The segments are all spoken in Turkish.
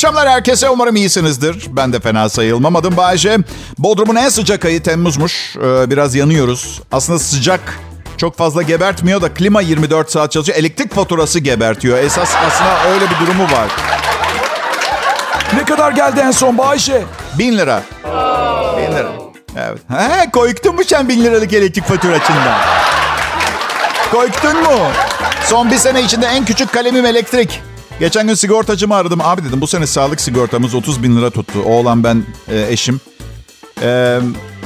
akşamlar herkese. Umarım iyisinizdir. Ben de fena sayılmam. Adım Bayece. Bodrum'un en sıcak ayı Temmuz'muş. Ee, biraz yanıyoruz. Aslında sıcak çok fazla gebertmiyor da klima 24 saat çalışıyor. Elektrik faturası gebertiyor. Esas aslında öyle bir durumu var. Ne kadar geldi en son Bayşe? Bin lira. Bin lira. Evet. He, koyktun mu sen bin liralık elektrik faturasından? Koyktun mu? Son bir sene içinde en küçük kalemim elektrik. Geçen gün sigortacımı aradım. Abi dedim bu sene sağlık sigortamız 30 bin lira tuttu. Oğlan ben e, eşim. E,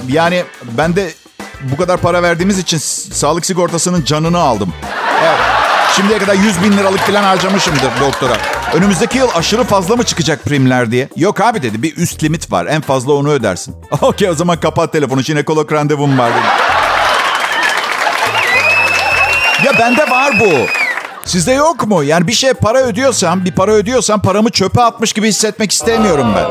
yani ben de bu kadar para verdiğimiz için sağlık sigortasının canını aldım. Evet. Şimdiye kadar 100 bin liralık falan harcamışımdır doktora. Önümüzdeki yıl aşırı fazla mı çıkacak primler diye. Yok abi dedi bir üst limit var. En fazla onu ödersin. Okey o zaman kapat telefonu. Jinekolog randevum var dedi. Ya bende var bu. Sizde yok mu? Yani bir şey para ödüyorsam, bir para ödüyorsam paramı çöpe atmış gibi hissetmek istemiyorum ben.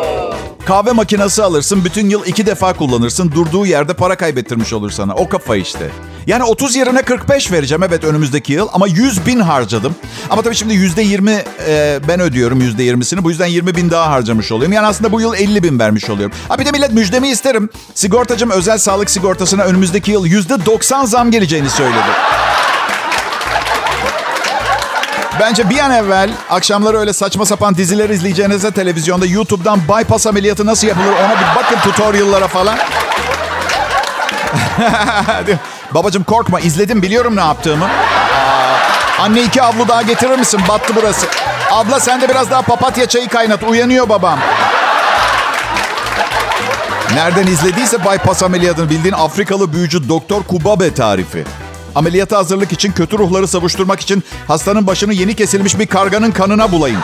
Kahve makinesi alırsın, bütün yıl iki defa kullanırsın. Durduğu yerde para kaybettirmiş olur sana. O kafa işte. Yani 30 yerine 45 vereceğim evet önümüzdeki yıl. Ama 100 bin harcadım. Ama tabii şimdi %20 e, ben ödüyorum %20'sini. Bu yüzden 20 bin daha harcamış oluyorum. Yani aslında bu yıl 50 bin vermiş oluyorum. Ha bir de millet müjdemi isterim. Sigortacım özel sağlık sigortasına önümüzdeki yıl %90 zam geleceğini söyledi. Bence bir an evvel akşamları öyle saçma sapan diziler izleyeceğinize televizyonda YouTube'dan bypass ameliyatı nasıl yapılır ona bir bakın tutorial'lara falan. Babacım korkma izledim biliyorum ne yaptığımı. Anne iki avlu daha getirir misin? Battı burası. Abla sen de biraz daha papatya çayı kaynat. Uyanıyor babam. Nereden izlediyse bypass ameliyatını bildiğin Afrikalı büyücü Doktor Kubabe tarifi. Ameliyata hazırlık için kötü ruhları savuşturmak için hastanın başını yeni kesilmiş bir karganın kanına bulayın.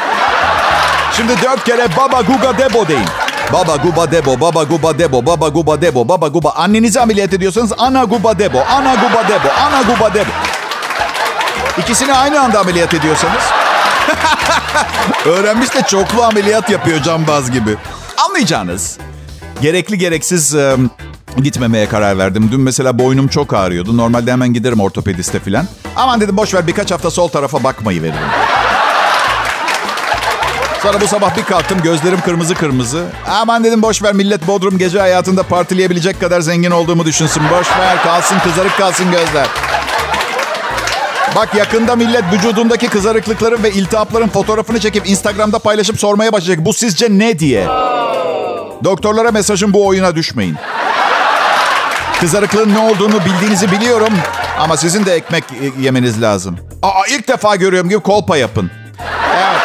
Şimdi dört kere baba guga debo deyin. Baba guba debo, baba guba debo, baba guba debo, baba guba. Annenizi ameliyat ediyorsanız ana guba debo, ana guba debo, ana guba debo. İkisini aynı anda ameliyat ediyorsanız. Öğrenmiş de çoklu ameliyat yapıyor cambaz gibi. Anlayacağınız. Gerekli gereksiz gitmemeye karar verdim. Dün mesela boynum çok ağrıyordu. Normalde hemen giderim ortopediste falan. Aman dedim boş ver birkaç hafta sol tarafa bakmayı veririm. Sonra bu sabah bir kalktım gözlerim kırmızı kırmızı. Aman dedim boş ver millet Bodrum gece hayatında partileyebilecek kadar zengin olduğumu düşünsün. Boş kalsın kızarık kalsın gözler. Bak yakında millet vücudundaki kızarıklıkların ve iltihapların fotoğrafını çekip Instagram'da paylaşıp sormaya başlayacak. Bu sizce ne diye? Doktorlara mesajım bu oyuna düşmeyin. Kızarıklığın ne olduğunu bildiğinizi biliyorum. Ama sizin de ekmek yemeniz lazım. Aa ilk defa görüyorum gibi kolpa yapın. Evet.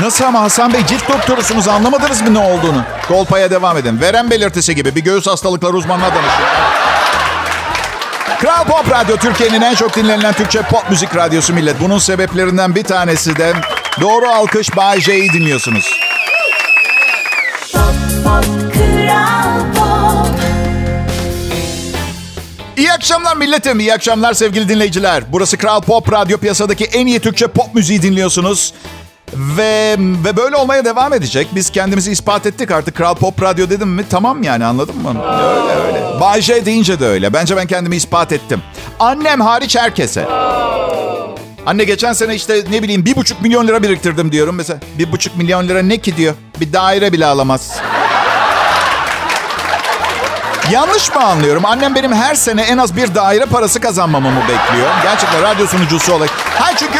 Nasıl ama Hasan Bey cilt doktorusunuz anlamadınız mı ne olduğunu? Kolpaya devam edin. Verem belirtisi gibi bir göğüs hastalıkları uzmanına danışın. Kral Pop Radyo Türkiye'nin en çok dinlenilen Türkçe pop müzik radyosu millet. Bunun sebeplerinden bir tanesi de doğru alkış Bay J'yi dinliyorsunuz. İyi akşamlar milletim, iyi akşamlar sevgili dinleyiciler. Burası Kral Pop Radyo piyasadaki en iyi Türkçe pop müziği dinliyorsunuz. Ve, ve böyle olmaya devam edecek. Biz kendimizi ispat ettik artık. Kral Pop Radyo dedim mi tamam yani anladın mı? Öyle öyle. Bay J deyince de öyle. Bence ben kendimi ispat ettim. Annem hariç herkese. Anne geçen sene işte ne bileyim bir buçuk milyon lira biriktirdim diyorum. Mesela bir buçuk milyon lira ne ki diyor. Bir daire bile alamaz. Yanlış mı anlıyorum? Annem benim her sene en az bir daire parası kazanmamı mı bekliyor? Gerçekten radyo sunucusu olarak. Hayır çünkü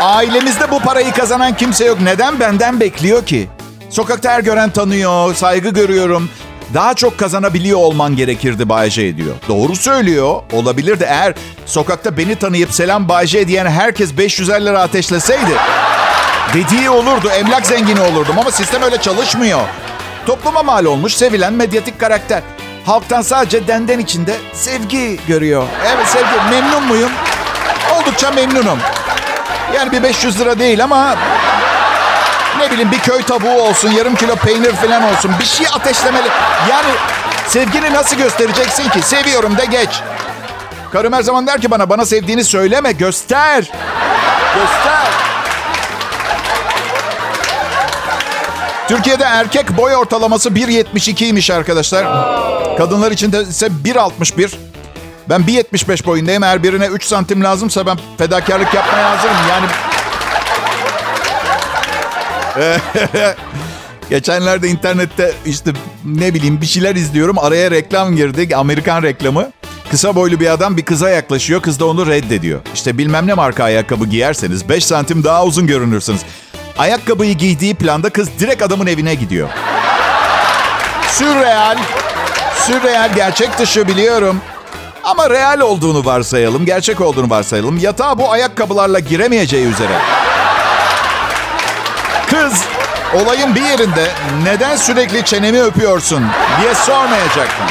ailemizde bu parayı kazanan kimse yok. Neden benden bekliyor ki? Sokakta her gören tanıyor, saygı görüyorum. Daha çok kazanabiliyor olman gerekirdi Bayce diyor. Doğru söylüyor. Olabilirdi eğer sokakta beni tanıyıp selam Bayce diyen herkes 550 lira ateşleseydi. Dediği olurdu, emlak zengini olurdum ama sistem öyle çalışmıyor. Topluma mal olmuş, sevilen medyatik karakter. Halktan sadece denden içinde sevgi görüyor. Evet sevgi. Memnun muyum? Oldukça memnunum. Yani bir 500 lira değil ama ne bileyim bir köy tavuğu olsun, yarım kilo peynir falan olsun. Bir şey ateşlemeli. Yani sevgini nasıl göstereceksin ki? Seviyorum de geç. Karım her zaman der ki bana, bana sevdiğini söyleme, göster. Göster. Türkiye'de erkek boy ortalaması 1.72'ymiş arkadaşlar. Kadınlar için de ise 1.61. Ben 1.75 boyundayım. Eğer birine 3 santim lazımsa ben fedakarlık yapmaya hazırım. Yani Geçenlerde internette işte ne bileyim bir şeyler izliyorum. Araya reklam girdi. Amerikan reklamı. Kısa boylu bir adam bir kıza yaklaşıyor. Kız da onu reddediyor. İşte bilmem ne marka ayakkabı giyerseniz 5 santim daha uzun görünürsünüz. Ayakkabıyı giydiği planda kız direkt adamın evine gidiyor. Sürreal. Sürreal gerçek dışı biliyorum. Ama real olduğunu varsayalım, gerçek olduğunu varsayalım. Yatağa bu ayakkabılarla giremeyeceği üzere. Kız olayın bir yerinde neden sürekli çenemi öpüyorsun diye sormayacaktım.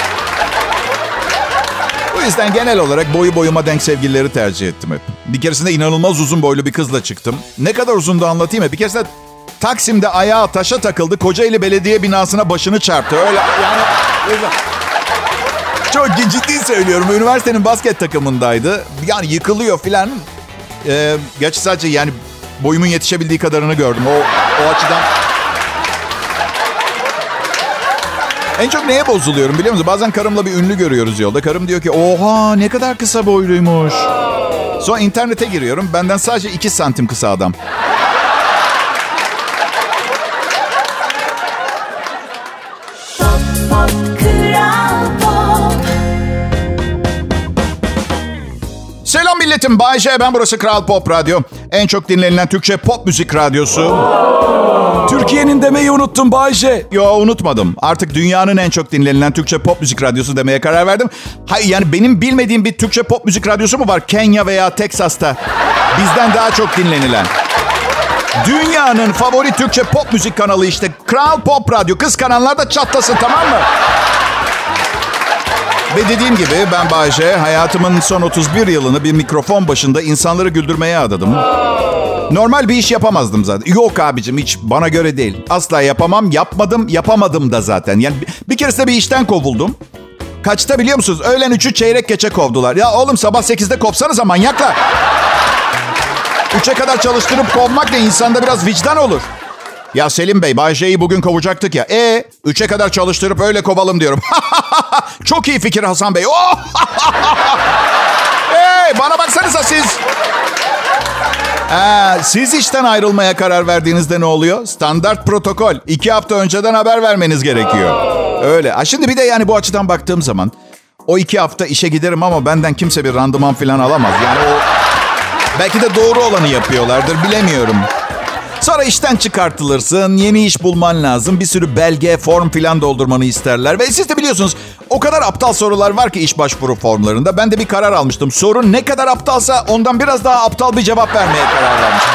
Bu yüzden genel olarak boyu boyuma denk sevgilileri tercih ettim hep. Bir keresinde inanılmaz uzun boylu bir kızla çıktım. Ne kadar uzundu anlatayım mı? Bir keresinde Taksim'de ayağı taşa takıldı. Kocaeli Belediye binasına başını çarptı. Öyle yani... Çok ciddi söylüyorum. Üniversitenin basket takımındaydı. Yani yıkılıyor filan. Ee, gerçi sadece yani boyumun yetişebildiği kadarını gördüm. O, o açıdan... En çok neye bozuluyorum biliyor musun? Bazen karımla bir ünlü görüyoruz yolda. Karım diyor ki oha ne kadar kısa boyluymuş. Sonra internete giriyorum. Benden sadece 2 santim kısa adam. Selam milletim. Bay J. Ben burası Kral Pop Radyo. En çok dinlenilen Türkçe pop müzik radyosu. Türkiye'nin demeyi unuttun Bayce. Yo unutmadım. Artık dünyanın en çok dinlenilen Türkçe pop müzik radyosu demeye karar verdim. Hayır yani benim bilmediğim bir Türkçe pop müzik radyosu mu var Kenya veya Teksas'ta? Bizden daha çok dinlenilen. Dünyanın favori Türkçe pop müzik kanalı işte Kral Pop Radyo. Kız kanallar da çatlasın tamam mı? Ve dediğim gibi ben Bayce hayatımın son 31 yılını bir mikrofon başında insanları güldürmeye adadım. Normal bir iş yapamazdım zaten. Yok abicim hiç bana göre değil. Asla yapamam, yapmadım, yapamadım da zaten. Yani bir keresinde bir işten kovuldum. Kaçta biliyor musunuz? Öğlen 3'ü çeyrek geçe kovdular. Ya oğlum sabah 8'de kopsanıza manyaklar. 3'e kadar çalıştırıp kovmak ne? insanda biraz vicdan olur. Ya Selim Bey, Bay J'yi bugün kovacaktık ya. E, üçe kadar çalıştırıp öyle kovalım diyorum. Çok iyi fikir Hasan Bey. Oh! hey, bana baksanıza siz. Ee, siz işten ayrılmaya karar verdiğinizde ne oluyor? Standart protokol. İki hafta önceden haber vermeniz gerekiyor. Öyle. Ha, şimdi bir de yani bu açıdan baktığım zaman o iki hafta işe giderim ama benden kimse bir randıman falan alamaz. Yani o belki de doğru olanı yapıyorlardır bilemiyorum. Sonra işten çıkartılırsın, yeni iş bulman lazım. Bir sürü belge, form filan doldurmanı isterler. Ve siz de biliyorsunuz o kadar aptal sorular var ki iş başvuru formlarında. Ben de bir karar almıştım. Sorun ne kadar aptalsa ondan biraz daha aptal bir cevap vermeye karar vermiştim.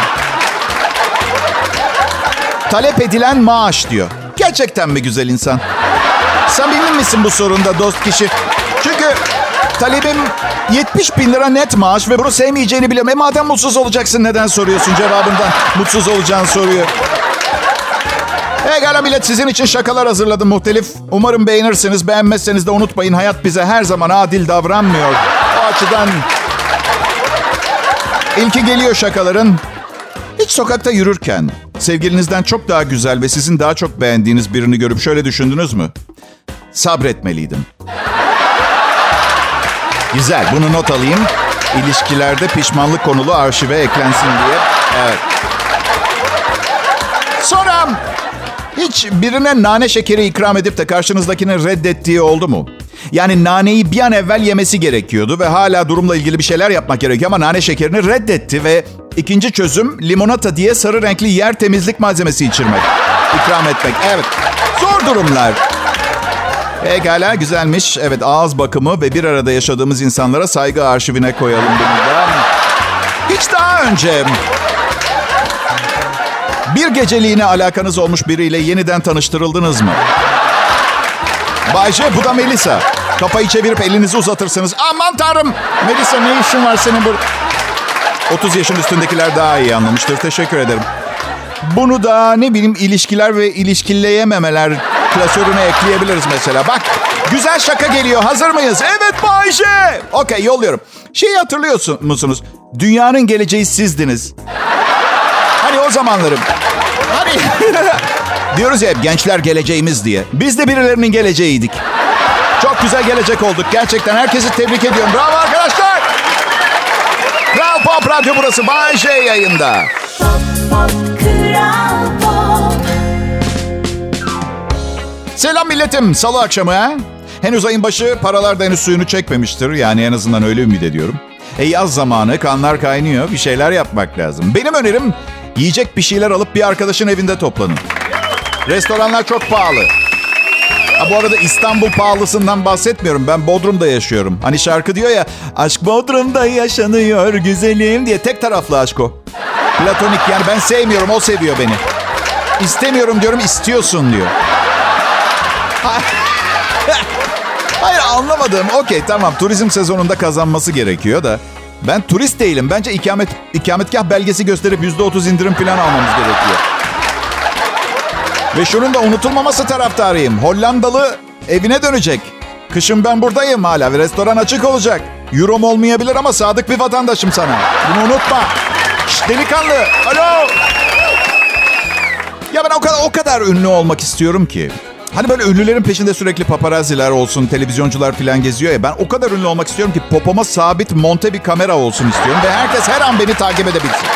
Talep edilen maaş diyor. Gerçekten mi güzel insan? Samimi misin bu sorunda dost kişi? Çünkü talebim 70 bin lira net maaş ve bunu sevmeyeceğini biliyorum. E madem mutsuz olacaksın neden soruyorsun cevabından mutsuz olacağını soruyor. Egala millet sizin için şakalar hazırladım muhtelif. Umarım beğenirsiniz. Beğenmezseniz de unutmayın hayat bize her zaman adil davranmıyor. O açıdan ilki geliyor şakaların. Hiç sokakta yürürken sevgilinizden çok daha güzel ve sizin daha çok beğendiğiniz birini görüp şöyle düşündünüz mü? Sabretmeliydim. Güzel. Bunu not alayım. İlişkilerde pişmanlık konulu arşive eklensin diye. Evet. Sonra hiç birine nane şekeri ikram edip de karşınızdakinin reddettiği oldu mu? Yani naneyi bir an evvel yemesi gerekiyordu ve hala durumla ilgili bir şeyler yapmak gerekiyor ama nane şekerini reddetti ve ikinci çözüm limonata diye sarı renkli yer temizlik malzemesi içirmek. İkram etmek. Evet. Zor durumlar. Pekala güzelmiş. Evet ağız bakımı ve bir arada yaşadığımız insanlara saygı arşivine koyalım bunu da. Hiç daha önce bir geceliğine alakanız olmuş biriyle yeniden tanıştırıldınız mı? Bayce bu da Melisa. Kafayı çevirip elinizi uzatırsınız. Aman tanrım. Melisa ne işin var senin burada? 30 yaşın üstündekiler daha iyi anlamıştır. Teşekkür ederim. Bunu da ne bileyim ilişkiler ve ilişkileyememeler klasörüne ekleyebiliriz mesela. Bak güzel şaka geliyor. Hazır mıyız? Evet Bayşe. Okey yolluyorum. Şeyi hatırlıyorsun musunuz? Dünyanın geleceği sizdiniz. Hani o zamanlarım. Hani diyoruz ya hep gençler geleceğimiz diye. Biz de birilerinin geleceğiydik. Çok güzel gelecek olduk. Gerçekten herkesi tebrik ediyorum. Bravo arkadaşlar. Kral Pop Radyo burası. Bay J yayında. Pop, pop, Kral Selam milletim. Salı akşamı ha? Henüz ayın başı paralar da henüz suyunu çekmemiştir. Yani en azından öyle ümit ediyorum. E yaz zamanı kanlar kaynıyor. Bir şeyler yapmak lazım. Benim önerim yiyecek bir şeyler alıp bir arkadaşın evinde toplanın. Restoranlar çok pahalı. Ha, bu arada İstanbul pahalısından bahsetmiyorum. Ben Bodrum'da yaşıyorum. Hani şarkı diyor ya aşk Bodrum'da yaşanıyor güzelim diye. Tek taraflı aşk o. Platonik yani ben sevmiyorum o seviyor beni. İstemiyorum diyorum istiyorsun diyor. Hayır anlamadım. Okey tamam turizm sezonunda kazanması gerekiyor da. Ben turist değilim. Bence ikamet ikametgah belgesi gösterip %30 indirim falan almamız gerekiyor. Ve şunun da unutulmaması taraftarıyım. Hollandalı evine dönecek. Kışın ben buradayım hala ve restoran açık olacak. Euro'm olmayabilir ama sadık bir vatandaşım sana. Bunu unutma. Şşt, delikanlı. Alo. Ya ben o kadar, o kadar ünlü olmak istiyorum ki. Hani böyle ünlülerin peşinde sürekli paparazziler olsun, televizyoncular falan geziyor ya. Ben o kadar ünlü olmak istiyorum ki popoma sabit monte bir kamera olsun istiyorum. Ve herkes her an beni takip edebilsin.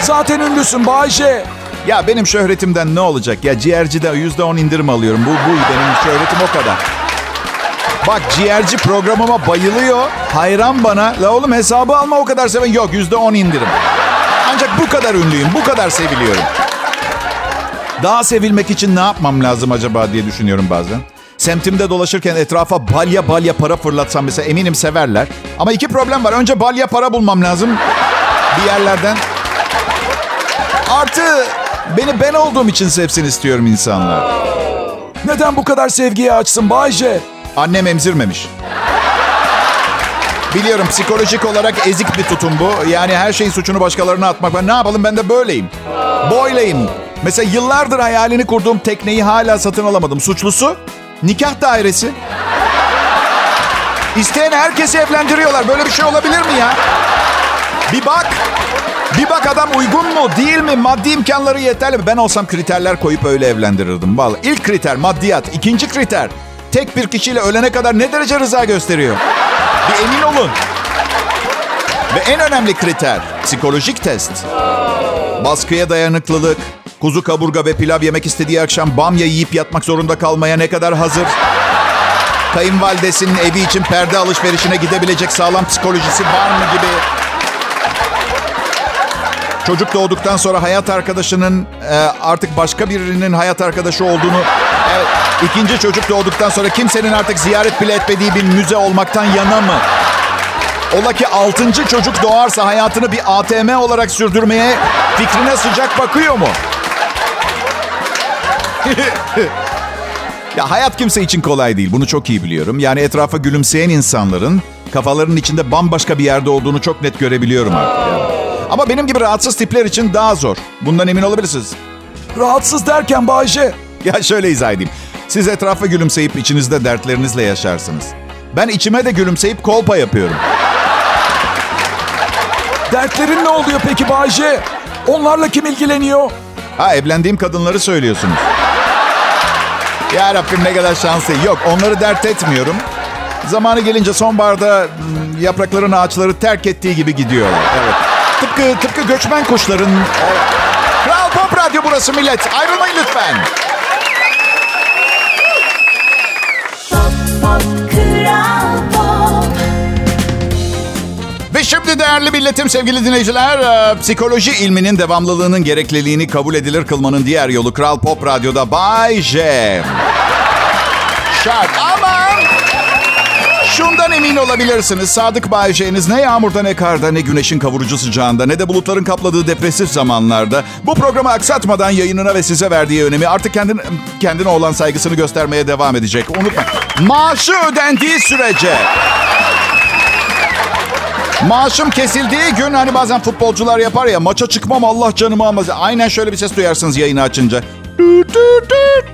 Zaten ünlüsün Bayşe. Ya benim şöhretimden ne olacak? Ya ciğercide yüzde on indirim alıyorum. Bu, bu benim şöhretim o kadar. Bak ciğerci programıma bayılıyor. Hayran bana. La oğlum hesabı alma o kadar seven. Yok yüzde on indirim. Ancak bu kadar ünlüyüm. Bu kadar seviliyorum. Daha sevilmek için ne yapmam lazım acaba diye düşünüyorum bazen. Semtimde dolaşırken etrafa balya balya para fırlatsam mesela eminim severler. Ama iki problem var. Önce balya para bulmam lazım bir yerlerden. Artı beni ben olduğum için sevsin istiyorum insanlar. Neden bu kadar sevgiye açsın Bayşe? Annem emzirmemiş. Biliyorum psikolojik olarak ezik bir tutum bu. Yani her şeyin suçunu başkalarına atmak. Ben ne yapalım ben de böyleyim. Boyleyim. Mesela yıllardır hayalini kurduğum tekneyi hala satın alamadım. Suçlusu nikah dairesi. İsteyen herkesi evlendiriyorlar. Böyle bir şey olabilir mi ya? Bir bak. Bir bak adam uygun mu değil mi? Maddi imkanları yeterli mi? Ben olsam kriterler koyup öyle evlendirirdim. Vallahi ilk kriter maddiyat. İkinci kriter tek bir kişiyle ölene kadar ne derece rıza gösteriyor? Bir emin olun. Ve en önemli kriter psikolojik test. Baskıya dayanıklılık, kuzu kaburga ve pilav yemek istediği akşam bamya yiyip yatmak zorunda kalmaya ne kadar hazır? Kayınvalidesinin evi için perde alışverişine gidebilecek sağlam psikolojisi var mı gibi. Çocuk doğduktan sonra hayat arkadaşının e, artık başka birinin hayat arkadaşı olduğunu... Evet, ikinci çocuk doğduktan sonra kimsenin artık ziyaret bile etmediği bir müze olmaktan yana mı? Ola ki altıncı çocuk doğarsa hayatını bir ATM olarak sürdürmeye fikrine sıcak bakıyor mu? ya hayat kimse için kolay değil. Bunu çok iyi biliyorum. Yani etrafa gülümseyen insanların kafalarının içinde bambaşka bir yerde olduğunu çok net görebiliyorum artık. Yani. Ama benim gibi rahatsız tipler için daha zor. Bundan emin olabilirsiniz. Rahatsız derken Bayşe. Ya şöyle izah edeyim. Siz etrafa gülümseyip içinizde dertlerinizle yaşarsınız. Ben içime de gülümseyip kolpa yapıyorum. Dertlerin ne oluyor peki Bayşe? Onlarla kim ilgileniyor? Ha evlendiğim kadınları söylüyorsunuz. Ya Rabbim ne kadar şanslı. Yok onları dert etmiyorum. Zamanı gelince sonbaharda hmm, yaprakların ağaçları terk ettiği gibi gidiyorlar. Evet. Tıpkı, tıpkı göçmen kuşların... Kral Pop Radyo burası millet. Ayrılmayın lütfen. Şimdi değerli milletim, sevgili dinleyiciler, e, psikoloji ilminin devamlılığının gerekliliğini kabul edilir kılmanın diğer yolu Kral Pop Radyo'da Bay J. Şart ama şundan emin olabilirsiniz. Sadık Bay J'niz ne yağmurda ne karda ne güneşin kavurucu sıcağında ne de bulutların kapladığı depresif zamanlarda bu programı aksatmadan yayınına ve size verdiği önemi artık kendin, kendine olan saygısını göstermeye devam edecek. Unutma. Maaşı ödendiği sürece Maaşım kesildiği gün hani bazen futbolcular yapar ya maça çıkmam Allah canımı almaz. Aynen şöyle bir ses duyarsınız yayını açınca. Tüt tüt tüt.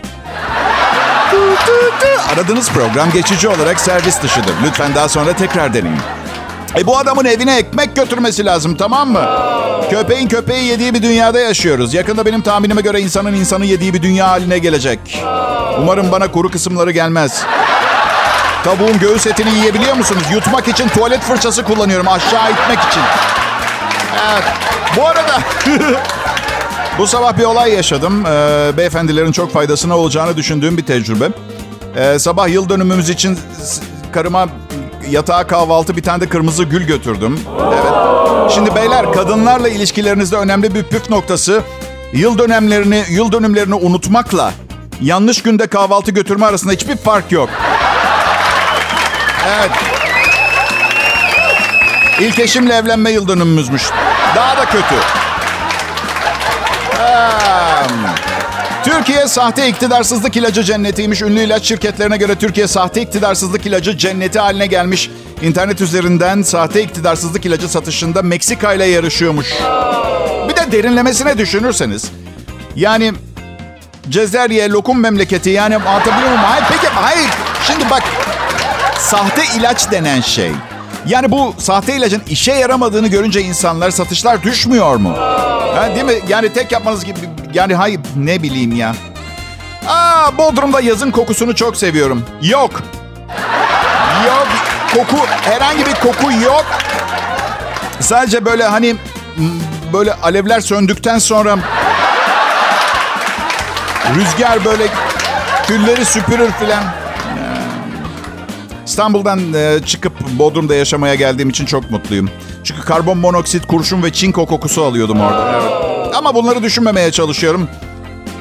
Tüt tüt tüt. Aradığınız program geçici olarak servis dışıdır. Lütfen daha sonra tekrar deneyin. E bu adamın evine ekmek götürmesi lazım tamam mı? Köpeğin köpeği yediği bir dünyada yaşıyoruz. Yakında benim tahminime göre insanın insanı yediği bir dünya haline gelecek. Umarım bana kuru kısımları gelmez. Tavuğun göğüs etini yiyebiliyor musunuz? Yutmak için tuvalet fırçası kullanıyorum aşağı itmek için. Evet. Bu arada Bu sabah bir olay yaşadım. Ee, beyefendilerin çok faydasına olacağını düşündüğüm bir tecrübe. Ee, sabah yıl dönümümüz için karıma yatağa kahvaltı bir tane de kırmızı gül götürdüm. Evet. Şimdi beyler kadınlarla ilişkilerinizde önemli bir püf noktası yıl dönemlerini, yıl dönümlerini unutmakla yanlış günde kahvaltı götürme arasında hiçbir fark yok. Evet. İlk eşimle evlenme yıl dönümümüzmüş. Daha da kötü. Türkiye sahte iktidarsızlık ilacı cennetiymiş. Ünlü ilaç şirketlerine göre Türkiye sahte iktidarsızlık ilacı cenneti haline gelmiş. İnternet üzerinden sahte iktidarsızlık ilacı satışında Meksika ile yarışıyormuş. Bir de derinlemesine düşünürseniz. Yani Cezerye, lokum memleketi yani anlatabiliyor muyum? Hayır peki hayır. Şimdi bak sahte ilaç denen şey. Yani bu sahte ilacın işe yaramadığını görünce insanlar satışlar düşmüyor mu? Ha, değil mi? Yani tek yapmanız gibi yani hayır ne bileyim ya. Aa Bodrum'da yazın kokusunu çok seviyorum. Yok. Yok. Koku herhangi bir koku yok. Sadece böyle hani böyle alevler söndükten sonra rüzgar böyle külleri süpürür filan. İstanbul'dan e, çıkıp Bodrum'da yaşamaya geldiğim için çok mutluyum. Çünkü karbon monoksit, kurşun ve çinko kokusu alıyordum orada. Evet. Ama bunları düşünmemeye çalışıyorum.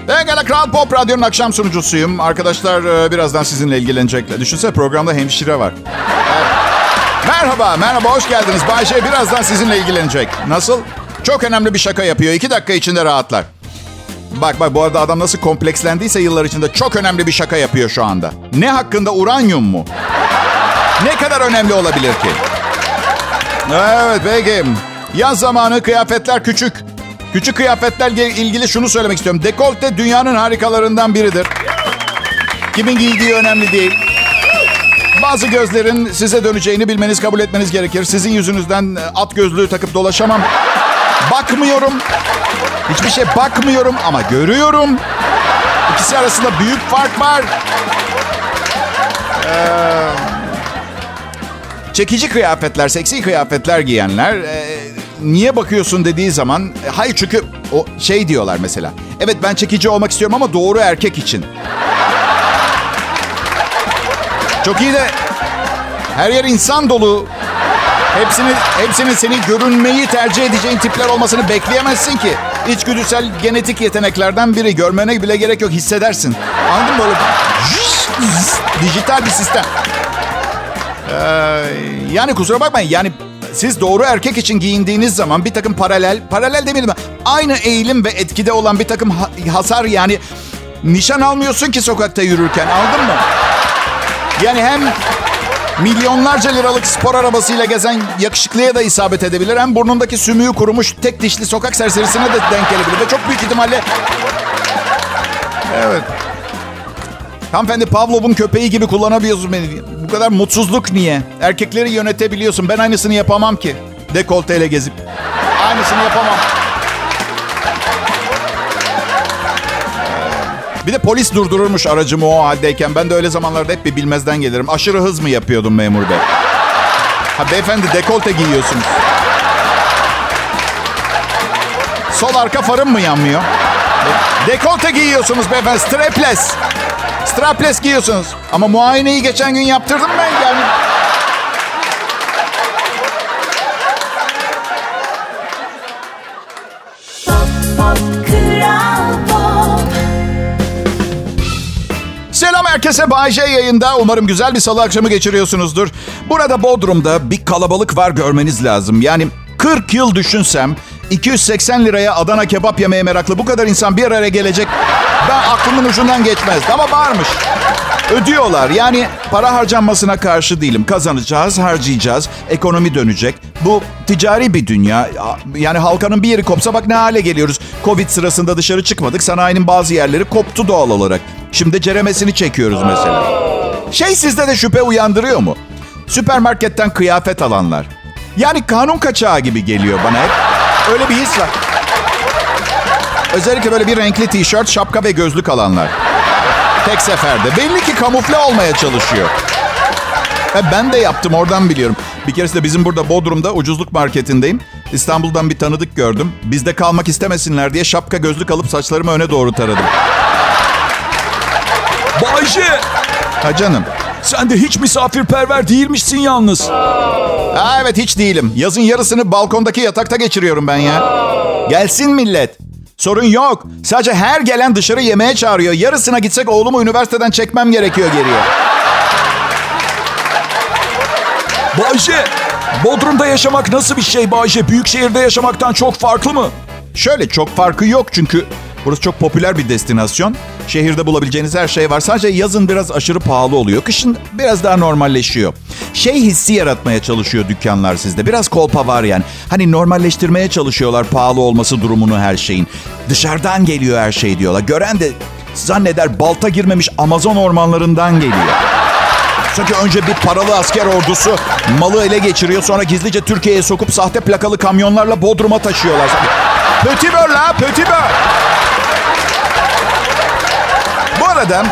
Ben gene Kral Pop Radyo'nun akşam sunucusuyum. Arkadaşlar e, birazdan sizinle ilgilenecekler. Düşünsene programda hemşire var. Merhaba, merhaba hoş geldiniz. Bayşe birazdan sizinle ilgilenecek. Nasıl? Çok önemli bir şaka yapıyor. İki dakika içinde rahatlar. Bak bak bu arada adam nasıl komplekslendiyse yıllar içinde çok önemli bir şaka yapıyor şu anda. Ne hakkında uranyum mu? Ne kadar önemli olabilir ki? Evet peki. Yaz zamanı kıyafetler küçük. Küçük kıyafetlerle ilgili şunu söylemek istiyorum. Dekolte dünyanın harikalarından biridir. Kimin giydiği önemli değil. Bazı gözlerin size döneceğini bilmeniz, kabul etmeniz gerekir. Sizin yüzünüzden at gözlüğü takıp dolaşamam. Bakmıyorum. Hiçbir şey bakmıyorum ama görüyorum. İkisi arasında büyük fark var. Ee, çekici kıyafetler, seksi kıyafetler giyenler e, niye bakıyorsun dediği zaman e, hayır çünkü o şey diyorlar mesela. Evet ben çekici olmak istiyorum ama doğru erkek için. Çok iyi de her yer insan dolu. Hepsini, hepsinin senin görünmeyi tercih edeceğin tipler olmasını bekleyemezsin ki. İçgüdüsel genetik yeteneklerden biri. Görmene bile gerek yok hissedersin. Anladın mı? Böyle dijital bir sistem. Ee, yani kusura bakmayın yani siz doğru erkek için giyindiğiniz zaman bir takım paralel, paralel demeyelim? Aynı eğilim ve etkide olan bir takım ha- hasar yani nişan almıyorsun ki sokakta yürürken anladın mı? Yani hem milyonlarca liralık spor arabasıyla gezen yakışıklıya da isabet edebilir. Hem burnundaki sümüğü kurumuş tek dişli sokak serserisine de denk gelebilir. Ve çok büyük ihtimalle... Evet. Hanımefendi Pavlov'un köpeği gibi kullanabiliyorsun beni. Bu kadar mutsuzluk niye? Erkekleri yönetebiliyorsun. Ben aynısını yapamam ki. Dekolteyle gezip. Aynısını yapamam. Bir de polis durdururmuş aracımı o haldeyken. Ben de öyle zamanlarda hep bir bilmezden gelirim. Aşırı hız mı yapıyordum memur bey? Ha beyefendi dekolte giyiyorsunuz. Sol arka farım mı yanmıyor? Dekolte giyiyorsunuz beyefendi. Strapless. Strapless giyiyorsunuz. Ama muayeneyi geçen gün yaptırdım ben yani. Selam herkese Bay J yayında. Umarım güzel bir salı akşamı geçiriyorsunuzdur. Burada Bodrum'da bir kalabalık var görmeniz lazım. Yani 40 yıl düşünsem 280 liraya Adana kebap yemeye meraklı bu kadar insan bir araya gelecek. Ben aklımın ucundan geçmezdi ama varmış. Ödüyorlar. Yani para harcanmasına karşı değilim. Kazanacağız, harcayacağız. Ekonomi dönecek. Bu ticari bir dünya. Yani halkanın bir yeri kopsa bak ne hale geliyoruz. Covid sırasında dışarı çıkmadık. Sanayinin bazı yerleri koptu doğal olarak. Şimdi ceremesini çekiyoruz mesela. Şey sizde de şüphe uyandırıyor mu? Süpermarketten kıyafet alanlar. Yani kanun kaçağı gibi geliyor bana hep. Öyle bir his var. Özellikle böyle bir renkli tişört, şapka ve gözlük alanlar. Tek seferde. Belli ki kamufle olmaya çalışıyor. Ve ben de yaptım oradan biliyorum. Bir keresinde bizim burada Bodrum'da ucuzluk marketindeyim. İstanbul'dan bir tanıdık gördüm. Bizde kalmak istemesinler diye şapka gözlük alıp saçlarımı öne doğru taradım. Bayce Ha canım. sen de hiç misafirperver değilmişsin yalnız. Ha evet hiç değilim. Yazın yarısını balkondaki yatakta geçiriyorum ben ya. Gelsin millet. Sorun yok. Sadece her gelen dışarı yemeğe çağırıyor. Yarısına gitsek oğlumu üniversiteden çekmem gerekiyor geriye. Bayce Bodrum'da yaşamak nasıl bir şey Bayce? Büyük şehirde yaşamaktan çok farklı mı? Şöyle çok farkı yok çünkü burası çok popüler bir destinasyon. Şehirde bulabileceğiniz her şey var. Sadece yazın biraz aşırı pahalı oluyor. Kışın biraz daha normalleşiyor. Şey hissi yaratmaya çalışıyor dükkanlar sizde. Biraz kolpa var yani. Hani normalleştirmeye çalışıyorlar pahalı olması durumunu her şeyin. Dışarıdan geliyor her şey diyorlar. Gören de zanneder balta girmemiş Amazon ormanlarından geliyor. Sanki önce bir paralı asker ordusu malı ele geçiriyor. Sonra gizlice Türkiye'ye sokup sahte plakalı kamyonlarla Bodrum'a taşıyorlar. Pötibör la pötibör. Arada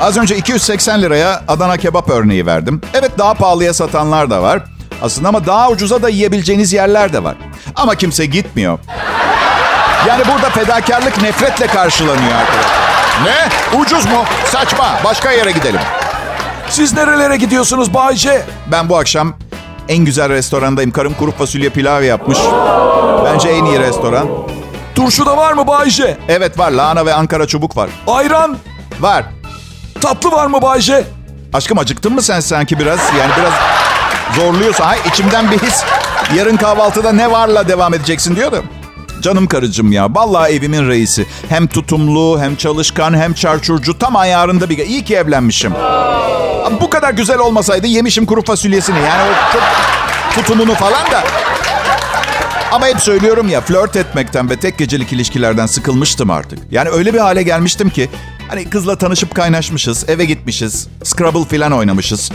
az önce 280 liraya Adana kebap örneği verdim. Evet daha pahalıya satanlar da var. Aslında ama daha ucuza da yiyebileceğiniz yerler de var. Ama kimse gitmiyor. Yani burada fedakarlık nefretle karşılanıyor arkadaşlar. Ne? Ucuz mu? Saçma. Başka yere gidelim. Siz nerelere gidiyorsunuz Bayce? Ben bu akşam en güzel restorandayım. Karım kuru fasulye pilav yapmış. Bence en iyi restoran. Turşu da var mı Bayce? Evet var. Lahana ve Ankara çubuk var. Ayran, Var. tatlı var mı Bayce? Aşkım acıktın mı sen sanki biraz? Yani biraz zorluyorsa. Hay içimden bir his. Yarın kahvaltıda ne varla devam edeceksin diyor da. Canım karıcığım ya. Vallahi evimin reisi. Hem tutumlu, hem çalışkan, hem çarçurcu. Tam ayarında bir... İyi ki evlenmişim. Bu kadar güzel olmasaydı yemişim kuru fasulyesini. Yani o çok tutumunu falan da. Ama hep söylüyorum ya flört etmekten ve tek gecelik ilişkilerden sıkılmıştım artık. Yani öyle bir hale gelmiştim ki hani kızla tanışıp kaynaşmışız, eve gitmişiz, Scrabble falan oynamışız.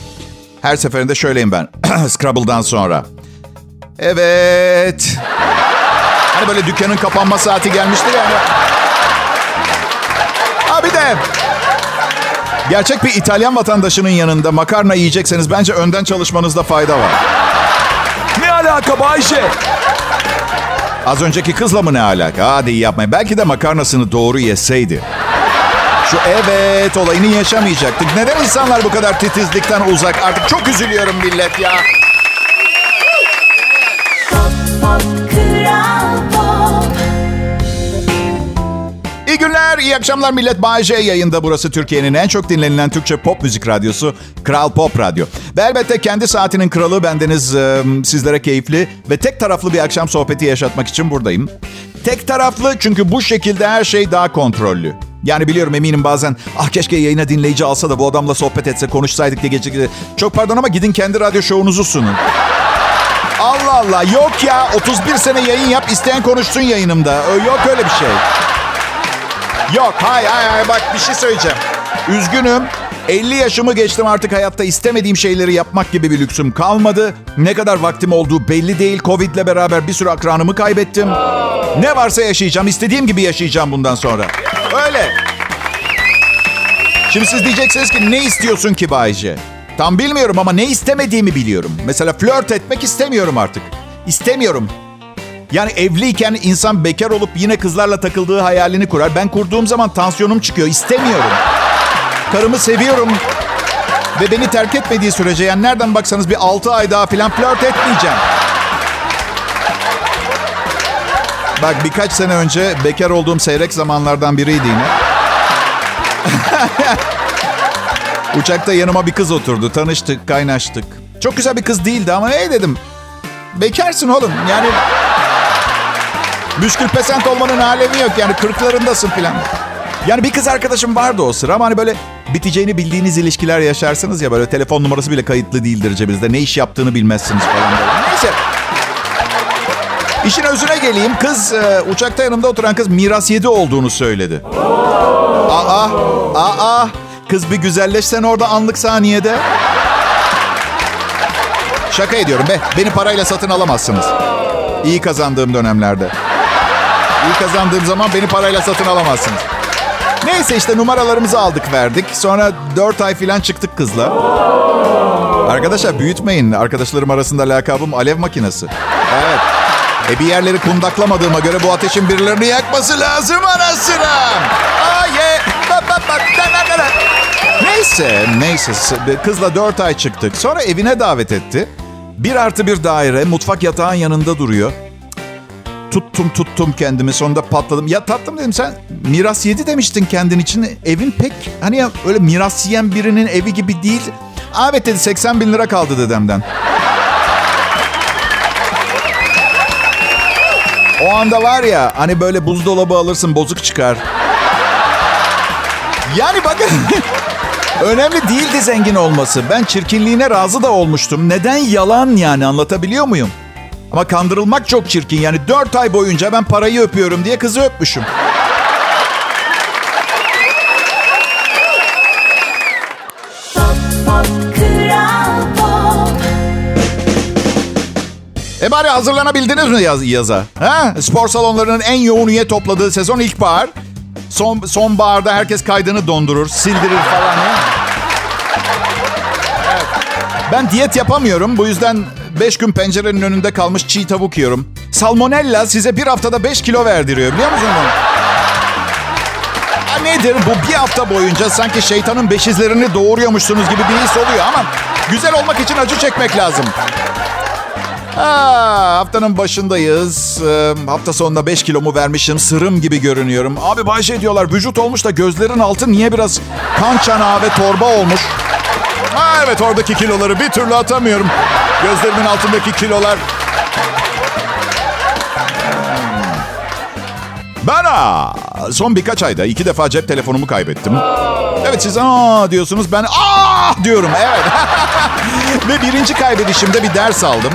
Her seferinde şöyleyim ben Scrabble'dan sonra. Evet. Hani böyle dükkanın kapanma saati gelmişti yani. Ha bir de gerçek bir İtalyan vatandaşının yanında makarna yiyecekseniz bence önden çalışmanızda fayda var. Ne alaka Bayce? Az önceki kızla mı ne alaka? Hadi iyi yapmayın. Belki de makarnasını doğru yeseydi. Şu evet olayını yaşamayacaktık. Neden insanlar bu kadar titizlikten uzak? Artık çok üzülüyorum millet ya. İyi günler, iyi akşamlar millet. Bay yayında burası Türkiye'nin en çok dinlenilen Türkçe pop müzik radyosu Kral Pop Radyo. Ve elbette kendi saatinin kralı bendeniz sizlere keyifli ve tek taraflı bir akşam sohbeti yaşatmak için buradayım. Tek taraflı çünkü bu şekilde her şey daha kontrollü. Yani biliyorum eminim bazen ah keşke yayına dinleyici alsa da bu adamla sohbet etse konuşsaydık diye gece Çok pardon ama gidin kendi radyo şovunuzu sunun. Allah Allah yok ya 31 sene yayın yap isteyen konuşsun yayınımda. Yok öyle bir şey. Yok hay hay hay bak bir şey söyleyeceğim. Üzgünüm. 50 yaşımı geçtim artık hayatta istemediğim şeyleri yapmak gibi bir lüksüm kalmadı. Ne kadar vaktim olduğu belli değil. Covid'le beraber bir sürü akranımı kaybettim. Ne varsa yaşayacağım. istediğim gibi yaşayacağım bundan sonra. Öyle. Şimdi siz diyeceksiniz ki ne istiyorsun ki Bayce? Tam bilmiyorum ama ne istemediğimi biliyorum. Mesela flört etmek istemiyorum artık. İstemiyorum. Yani evliyken insan bekar olup yine kızlarla takıldığı hayalini kurar. Ben kurduğum zaman tansiyonum çıkıyor. İstemiyorum. Karımı seviyorum. Ve beni terk etmediği sürece yani nereden baksanız bir 6 ay daha falan flört etmeyeceğim. Bak birkaç sene önce bekar olduğum seyrek zamanlardan biriydi yine. Uçakta yanıma bir kız oturdu. Tanıştık, kaynaştık. Çok güzel bir kız değildi ama hey dedim. Bekarsın oğlum. Yani Müşkül pesent olmanın alemi yok yani kırklarındasın filan. Yani bir kız arkadaşım vardı o sıra ama hani böyle biteceğini bildiğiniz ilişkiler yaşarsınız ya böyle telefon numarası bile kayıtlı değildir cebinizde. Ne iş yaptığını bilmezsiniz falan böyle. Neyse. İşin özüne geleyim. Kız e, uçakta yanımda oturan kız miras yedi olduğunu söyledi. Aa, aa. Kız bir güzelleşsen orada anlık saniyede. Şaka ediyorum be. Beni parayla satın alamazsınız. İyi kazandığım dönemlerde. İyi kazandığım zaman beni parayla satın alamazsınız. Neyse işte numaralarımızı aldık verdik. Sonra 4 ay falan çıktık kızla. Arkadaşlar büyütmeyin. Arkadaşlarım arasında lakabım alev makinesi. Evet. E bir yerleri kundaklamadığıma göre bu ateşin birilerini yakması lazım ara sıra. Neyse, neyse. Kızla dört ay çıktık. Sonra evine davet etti. Bir artı bir daire, mutfak yatağın yanında duruyor. Tuttum tuttum kendimi sonunda patladım. Ya tatlım dedim sen miras yedi demiştin kendin için. Evin pek hani ya öyle miras yiyen birinin evi gibi değil. Evet dedi 80 bin lira kaldı dedemden. O anda var ya hani böyle buzdolabı alırsın bozuk çıkar. Yani bakın önemli değildi zengin olması. Ben çirkinliğine razı da olmuştum. Neden yalan yani anlatabiliyor muyum? Ama kandırılmak çok çirkin. Yani dört ay boyunca ben parayı öpüyorum diye kızı öpmüşüm. E bari hazırlanabildiniz mi yaz, yaza? Ha? Spor salonlarının en yoğun üye topladığı sezon ilkbahar. Son, sonbaharda herkes kaydını dondurur, sildirir falan. ya. Evet. Ben diyet yapamıyorum. Bu yüzden 5 gün pencerenin önünde kalmış çiğ tavuk yiyorum. Salmonella size bir haftada 5 kilo verdiriyor biliyor musun bunu? Ha nedir bu bir hafta boyunca sanki şeytanın beşizlerini doğuruyormuşsunuz gibi bir his oluyor ama güzel olmak için acı çekmek lazım. Ha, haftanın başındayız. Ee, hafta sonunda 5 kilomu vermişim. Sırım gibi görünüyorum. Abi Bayşe diyorlar vücut olmuş da gözlerin altı niye biraz kan çanağı ve torba olmuş? Ha evet oradaki kiloları bir türlü atamıyorum. Gözlerimin altındaki kilolar. Ben aa, son birkaç ayda iki defa cep telefonumu kaybettim. Evet siz aa diyorsunuz ben aa diyorum evet. Ve birinci kaybedişimde bir ders aldım.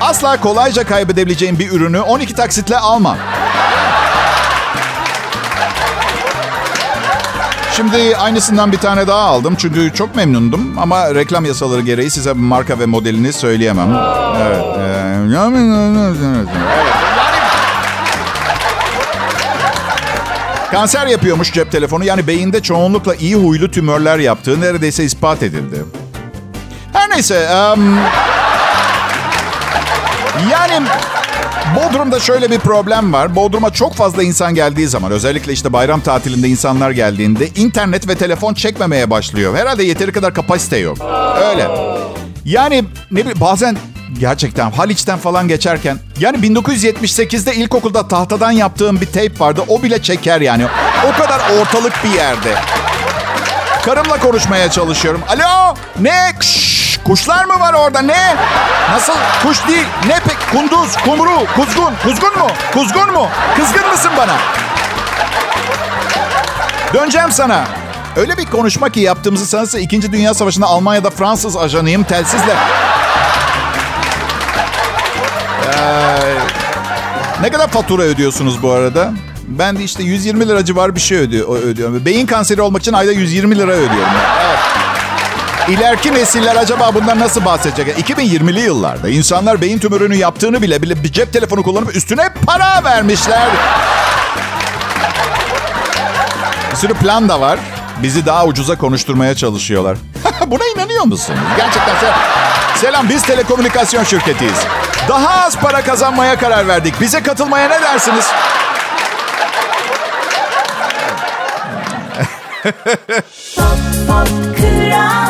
Asla kolayca kaybedebileceğim bir ürünü 12 taksitle almam. Şimdi aynısından bir tane daha aldım çünkü çok memnundum ama reklam yasaları gereği size marka ve modelini söyleyemem. Evet. evet. Kanser yapıyormuş cep telefonu. Yani beyinde çoğunlukla iyi huylu tümörler yaptığı neredeyse ispat edildi. Her neyse. em, yani Bodrum'da şöyle bir problem var. Bodrum'a çok fazla insan geldiği zaman özellikle işte bayram tatilinde insanlar geldiğinde internet ve telefon çekmemeye başlıyor. Herhalde yeteri kadar kapasite yok. Öyle. Yani ne bileyim bazen gerçekten Haliç'ten falan geçerken yani 1978'de ilkokulda tahtadan yaptığım bir tape vardı. O bile çeker yani. O kadar ortalık bir yerde. Karımla konuşmaya çalışıyorum. Alo ne? Kşş, kuşlar mı var orada ne? Nasıl? Kuş değil. Ne pek? Kunduz, kumru, kuzgun. Kuzgun mu? Kuzgun mu? Kızgın mısın bana? Döneceğim sana. Öyle bir konuşma ki yaptığımızı sanırsa 2. Dünya Savaşı'nda Almanya'da Fransız ajanıyım telsizle. Ee, ne kadar fatura ödüyorsunuz bu arada? Ben de işte 120 lira civarı bir şey ödüyor, ödüyorum. Beyin kanseri olmak için ayda 120 lira ödüyorum. İleriki nesiller acaba bundan nasıl bahsedecek? 2020'li yıllarda insanlar beyin tümörünü yaptığını bile bile bir cep telefonu kullanıp üstüne para vermişler. Bir sürü plan da var. Bizi daha ucuza konuşturmaya çalışıyorlar. Buna inanıyor musun? Gerçekten sen... Selam biz telekomünikasyon şirketiyiz. Daha az para kazanmaya karar verdik. Bize katılmaya ne dersiniz? Pop pop kral